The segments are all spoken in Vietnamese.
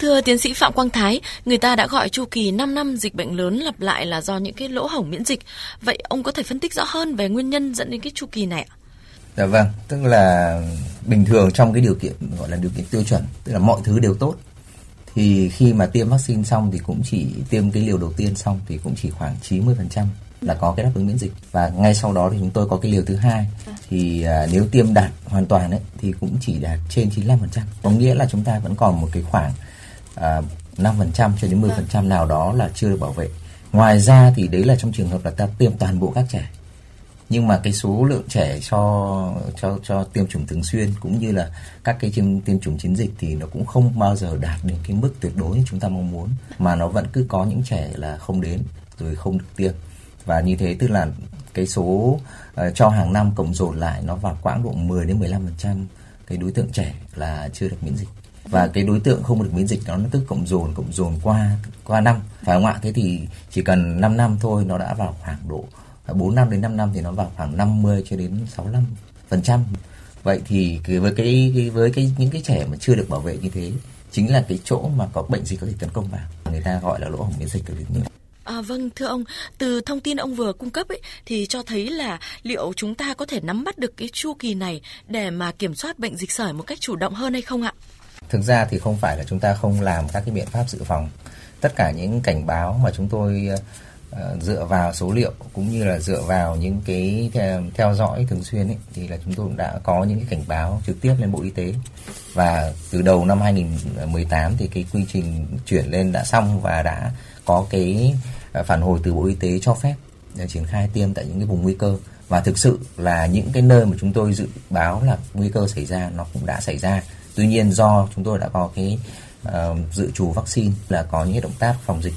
Thưa tiến sĩ Phạm Quang Thái, người ta đã gọi chu kỳ 5 năm dịch bệnh lớn lặp lại là do những cái lỗ hổng miễn dịch. Vậy ông có thể phân tích rõ hơn về nguyên nhân dẫn đến cái chu kỳ này ạ? Dạ vâng, tức là bình thường trong cái điều kiện gọi là điều kiện tiêu chuẩn, tức là mọi thứ đều tốt. Thì khi mà tiêm vaccine xong thì cũng chỉ tiêm cái liều đầu tiên xong thì cũng chỉ khoảng 90% là có cái đáp ứng miễn dịch và ngay sau đó thì chúng tôi có cái liều thứ hai thì à, nếu tiêm đạt hoàn toàn ấy thì cũng chỉ đạt trên 95%. Có nghĩa là chúng ta vẫn còn một cái khoảng à, 5% cho đến 10% nào đó là chưa được bảo vệ. Ngoài ra thì đấy là trong trường hợp là ta tiêm toàn bộ các trẻ. Nhưng mà cái số lượng trẻ cho cho cho tiêm chủng thường xuyên cũng như là các cái tiêm tiêm chủng chiến dịch thì nó cũng không bao giờ đạt đến cái mức tuyệt đối như chúng ta mong muốn mà nó vẫn cứ có những trẻ là không đến rồi không được tiêm. Và như thế tức là cái số uh, cho hàng năm cộng dồn lại nó vào quãng độ 10 đến 15% cái đối tượng trẻ là chưa được miễn dịch và cái đối tượng không được miễn dịch đó nó tức cộng dồn cộng dồn qua qua năm. Phải không ạ? Thế thì chỉ cần 5 năm thôi nó đã vào khoảng độ à, 4 năm đến 5 năm thì nó vào khoảng 50 cho đến 65 phần trăm. Vậy thì với cái với cái những cái trẻ mà chưa được bảo vệ như thế chính là cái chỗ mà có bệnh dịch có thể tấn công vào. Người ta gọi là lỗ hổng miễn dịch ở nhiều. À, vâng thưa ông, từ thông tin ông vừa cung cấp ấy thì cho thấy là liệu chúng ta có thể nắm bắt được cái chu kỳ này để mà kiểm soát bệnh dịch sởi một cách chủ động hơn hay không ạ? Thực ra thì không phải là chúng ta không làm các cái biện pháp dự phòng. Tất cả những cảnh báo mà chúng tôi ờ, dựa vào số liệu cũng như là dựa vào những cái theo, dõi thường xuyên ấy, thì là chúng tôi cũng đã có những cái cảnh báo trực tiếp lên Bộ Y tế. Và từ đầu năm 2018 thì cái quy trình chuyển lên đã xong và đã có cái ờ, phản hồi từ Bộ Y tế cho phép để triển khai tiêm tại những cái vùng nguy cơ. Và thực sự là những cái nơi mà chúng tôi dự báo là nguy cơ xảy ra nó cũng đã xảy ra tuy nhiên do chúng tôi đã có cái uh, dự trù vaccine là có những cái động tác phòng dịch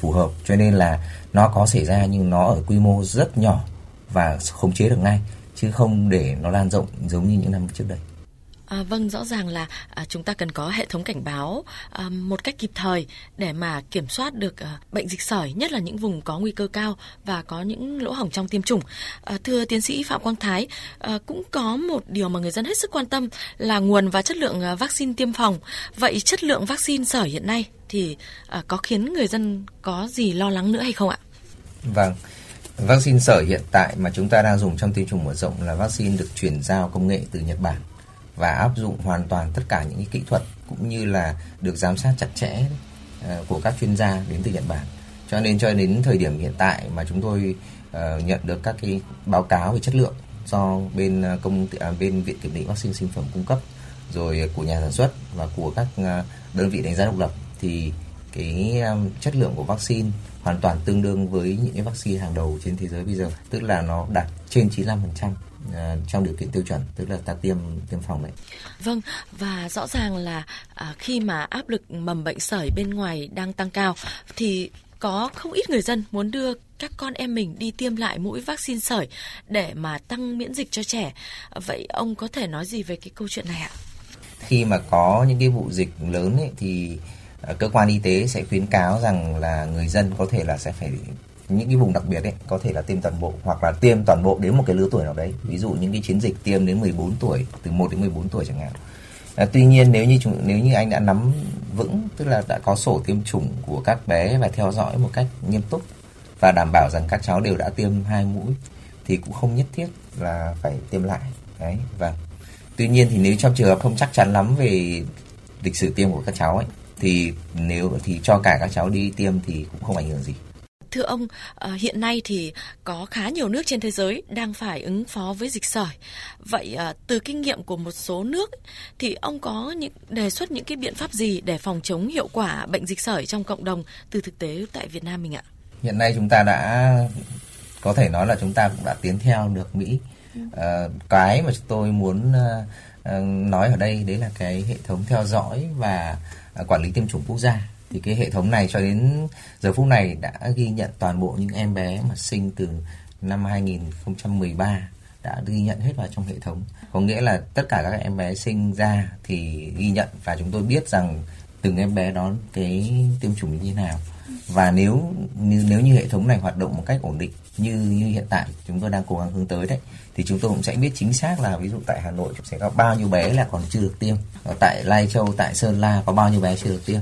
phù hợp cho nên là nó có xảy ra nhưng nó ở quy mô rất nhỏ và khống chế được ngay chứ không để nó lan rộng giống như những năm trước đây. À, vâng, rõ ràng là à, chúng ta cần có hệ thống cảnh báo à, một cách kịp thời để mà kiểm soát được à, bệnh dịch sởi, nhất là những vùng có nguy cơ cao và có những lỗ hổng trong tiêm chủng. À, thưa tiến sĩ Phạm Quang Thái, à, cũng có một điều mà người dân hết sức quan tâm là nguồn và chất lượng à, vaccine tiêm phòng. Vậy chất lượng vaccine sởi hiện nay thì à, có khiến người dân có gì lo lắng nữa hay không ạ? Vâng. Vaccine sởi hiện tại mà chúng ta đang dùng trong tiêm chủng mở rộng là vaccine được chuyển giao công nghệ từ Nhật Bản và áp dụng hoàn toàn tất cả những cái kỹ thuật cũng như là được giám sát chặt chẽ ờ, của các chuyên gia đến từ Nhật Bản. Cho nên cho đến thời điểm hiện tại mà chúng tôi ờ, nhận được các cái báo cáo về chất lượng do bên ờ, công à, bên viện kiểm định vaccine sinh phẩm cung cấp rồi của nhà sản xuất và của các đơn vị đánh giá độc lập thì cái um, chất lượng của vaccine hoàn toàn tương đương với những cái vaccine hàng đầu trên thế giới bây giờ tức là nó đạt trên 95% À, trong điều kiện tiêu chuẩn tức là ta tiêm tiêm phòng đấy. Vâng và rõ ràng là à, khi mà áp lực mầm bệnh sởi bên ngoài đang tăng cao thì có không ít người dân muốn đưa các con em mình đi tiêm lại mũi vaccine sởi để mà tăng miễn dịch cho trẻ. Vậy ông có thể nói gì về cái câu chuyện này ạ? Khi mà có những cái vụ dịch lớn ấy, thì Ờ, cơ quan y tế sẽ khuyến cáo rằng là người dân có thể là sẽ phải những cái vùng đặc biệt ấy có thể là tiêm toàn bộ hoặc là tiêm toàn bộ đến một cái lứa tuổi nào đấy. Ví dụ những cái chiến dịch tiêm đến 14 tuổi từ 1 đến 14 tuổi chẳng hạn. À, tuy nhiên nếu như chúng, nếu như anh đã nắm vững tức là đã có sổ tiêm chủng của các bé và theo dõi một cách nghiêm túc và đảm bảo rằng các cháu đều đã tiêm hai mũi thì cũng không nhất thiết là phải tiêm lại. Đấy và tuy nhiên thì nếu trong trường hợp không chắc chắn lắm về lịch sử tiêm của các cháu ấy thì nếu thì cho cả các cháu đi tiêm thì cũng không ảnh hưởng gì Thưa ông, ờ, hiện nay thì có khá nhiều nước trên thế giới đang phải ứng phó với dịch sởi. Vậy ờ, từ kinh nghiệm của một số nước thì ông có những đề xuất những cái biện pháp gì để phòng chống hiệu quả bệnh dịch sởi trong cộng đồng từ thực tế tại Việt Nam mình ạ? Hiện nay chúng ta đã có thể nói là chúng ta cũng đã tiến theo được Mỹ. Ừ. À, cái mà tôi muốn Ờ, nói ở đây đấy là cái hệ thống theo dõi và à, quản lý tiêm chủng quốc gia. Thì cái hệ thống này cho đến giờ phút này đã ghi nhận toàn bộ những em bé mà sinh từ năm 2013 đã ghi nhận hết vào trong hệ thống. Có nghĩa là tất cả các em bé sinh ra thì ghi nhận và chúng tôi biết rằng từng em bé đó cái tiêm chủng như thế nào. Và nếu như nếu như hệ thống này hoạt động một cách ổn định như như hiện tại chúng tôi đang cố gắng hướng tới đấy. Thì chúng tôi cũng sẽ biết chính xác là ví dụ tại Hà Nội sẽ có bao nhiêu bé là còn chưa được tiêm. Tại Lai Châu tại Sơn La có bao nhiêu bé chưa được tiêm.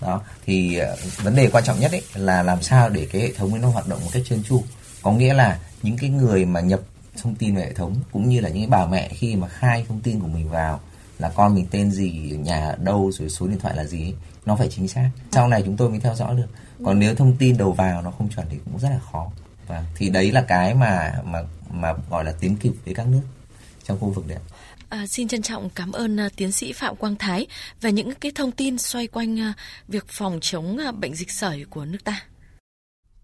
Đó thì uh, vấn đề quan trọng nhất ấy là làm sao để cái hệ thống ấy nó hoạt động một cách trơn tru. Có nghĩa là những cái người mà nhập thông tin về hệ thống cũng như là những cái bà mẹ khi mà khai thông tin của mình vào là con mình tên gì nhà ở đâu rồi số điện thoại là gì ấy, nó phải chính xác. Sau này chúng tôi mới theo dõi được. Còn nếu thông tin đầu vào nó không chuẩn thì cũng rất là khó và thì đấy là cái mà mà mà gọi là tiến kịp với các nước trong khu vực đấy À, xin trân trọng cảm ơn uh, tiến sĩ Phạm Quang Thái về những cái thông tin xoay quanh uh, việc phòng chống uh, bệnh dịch sởi của nước ta.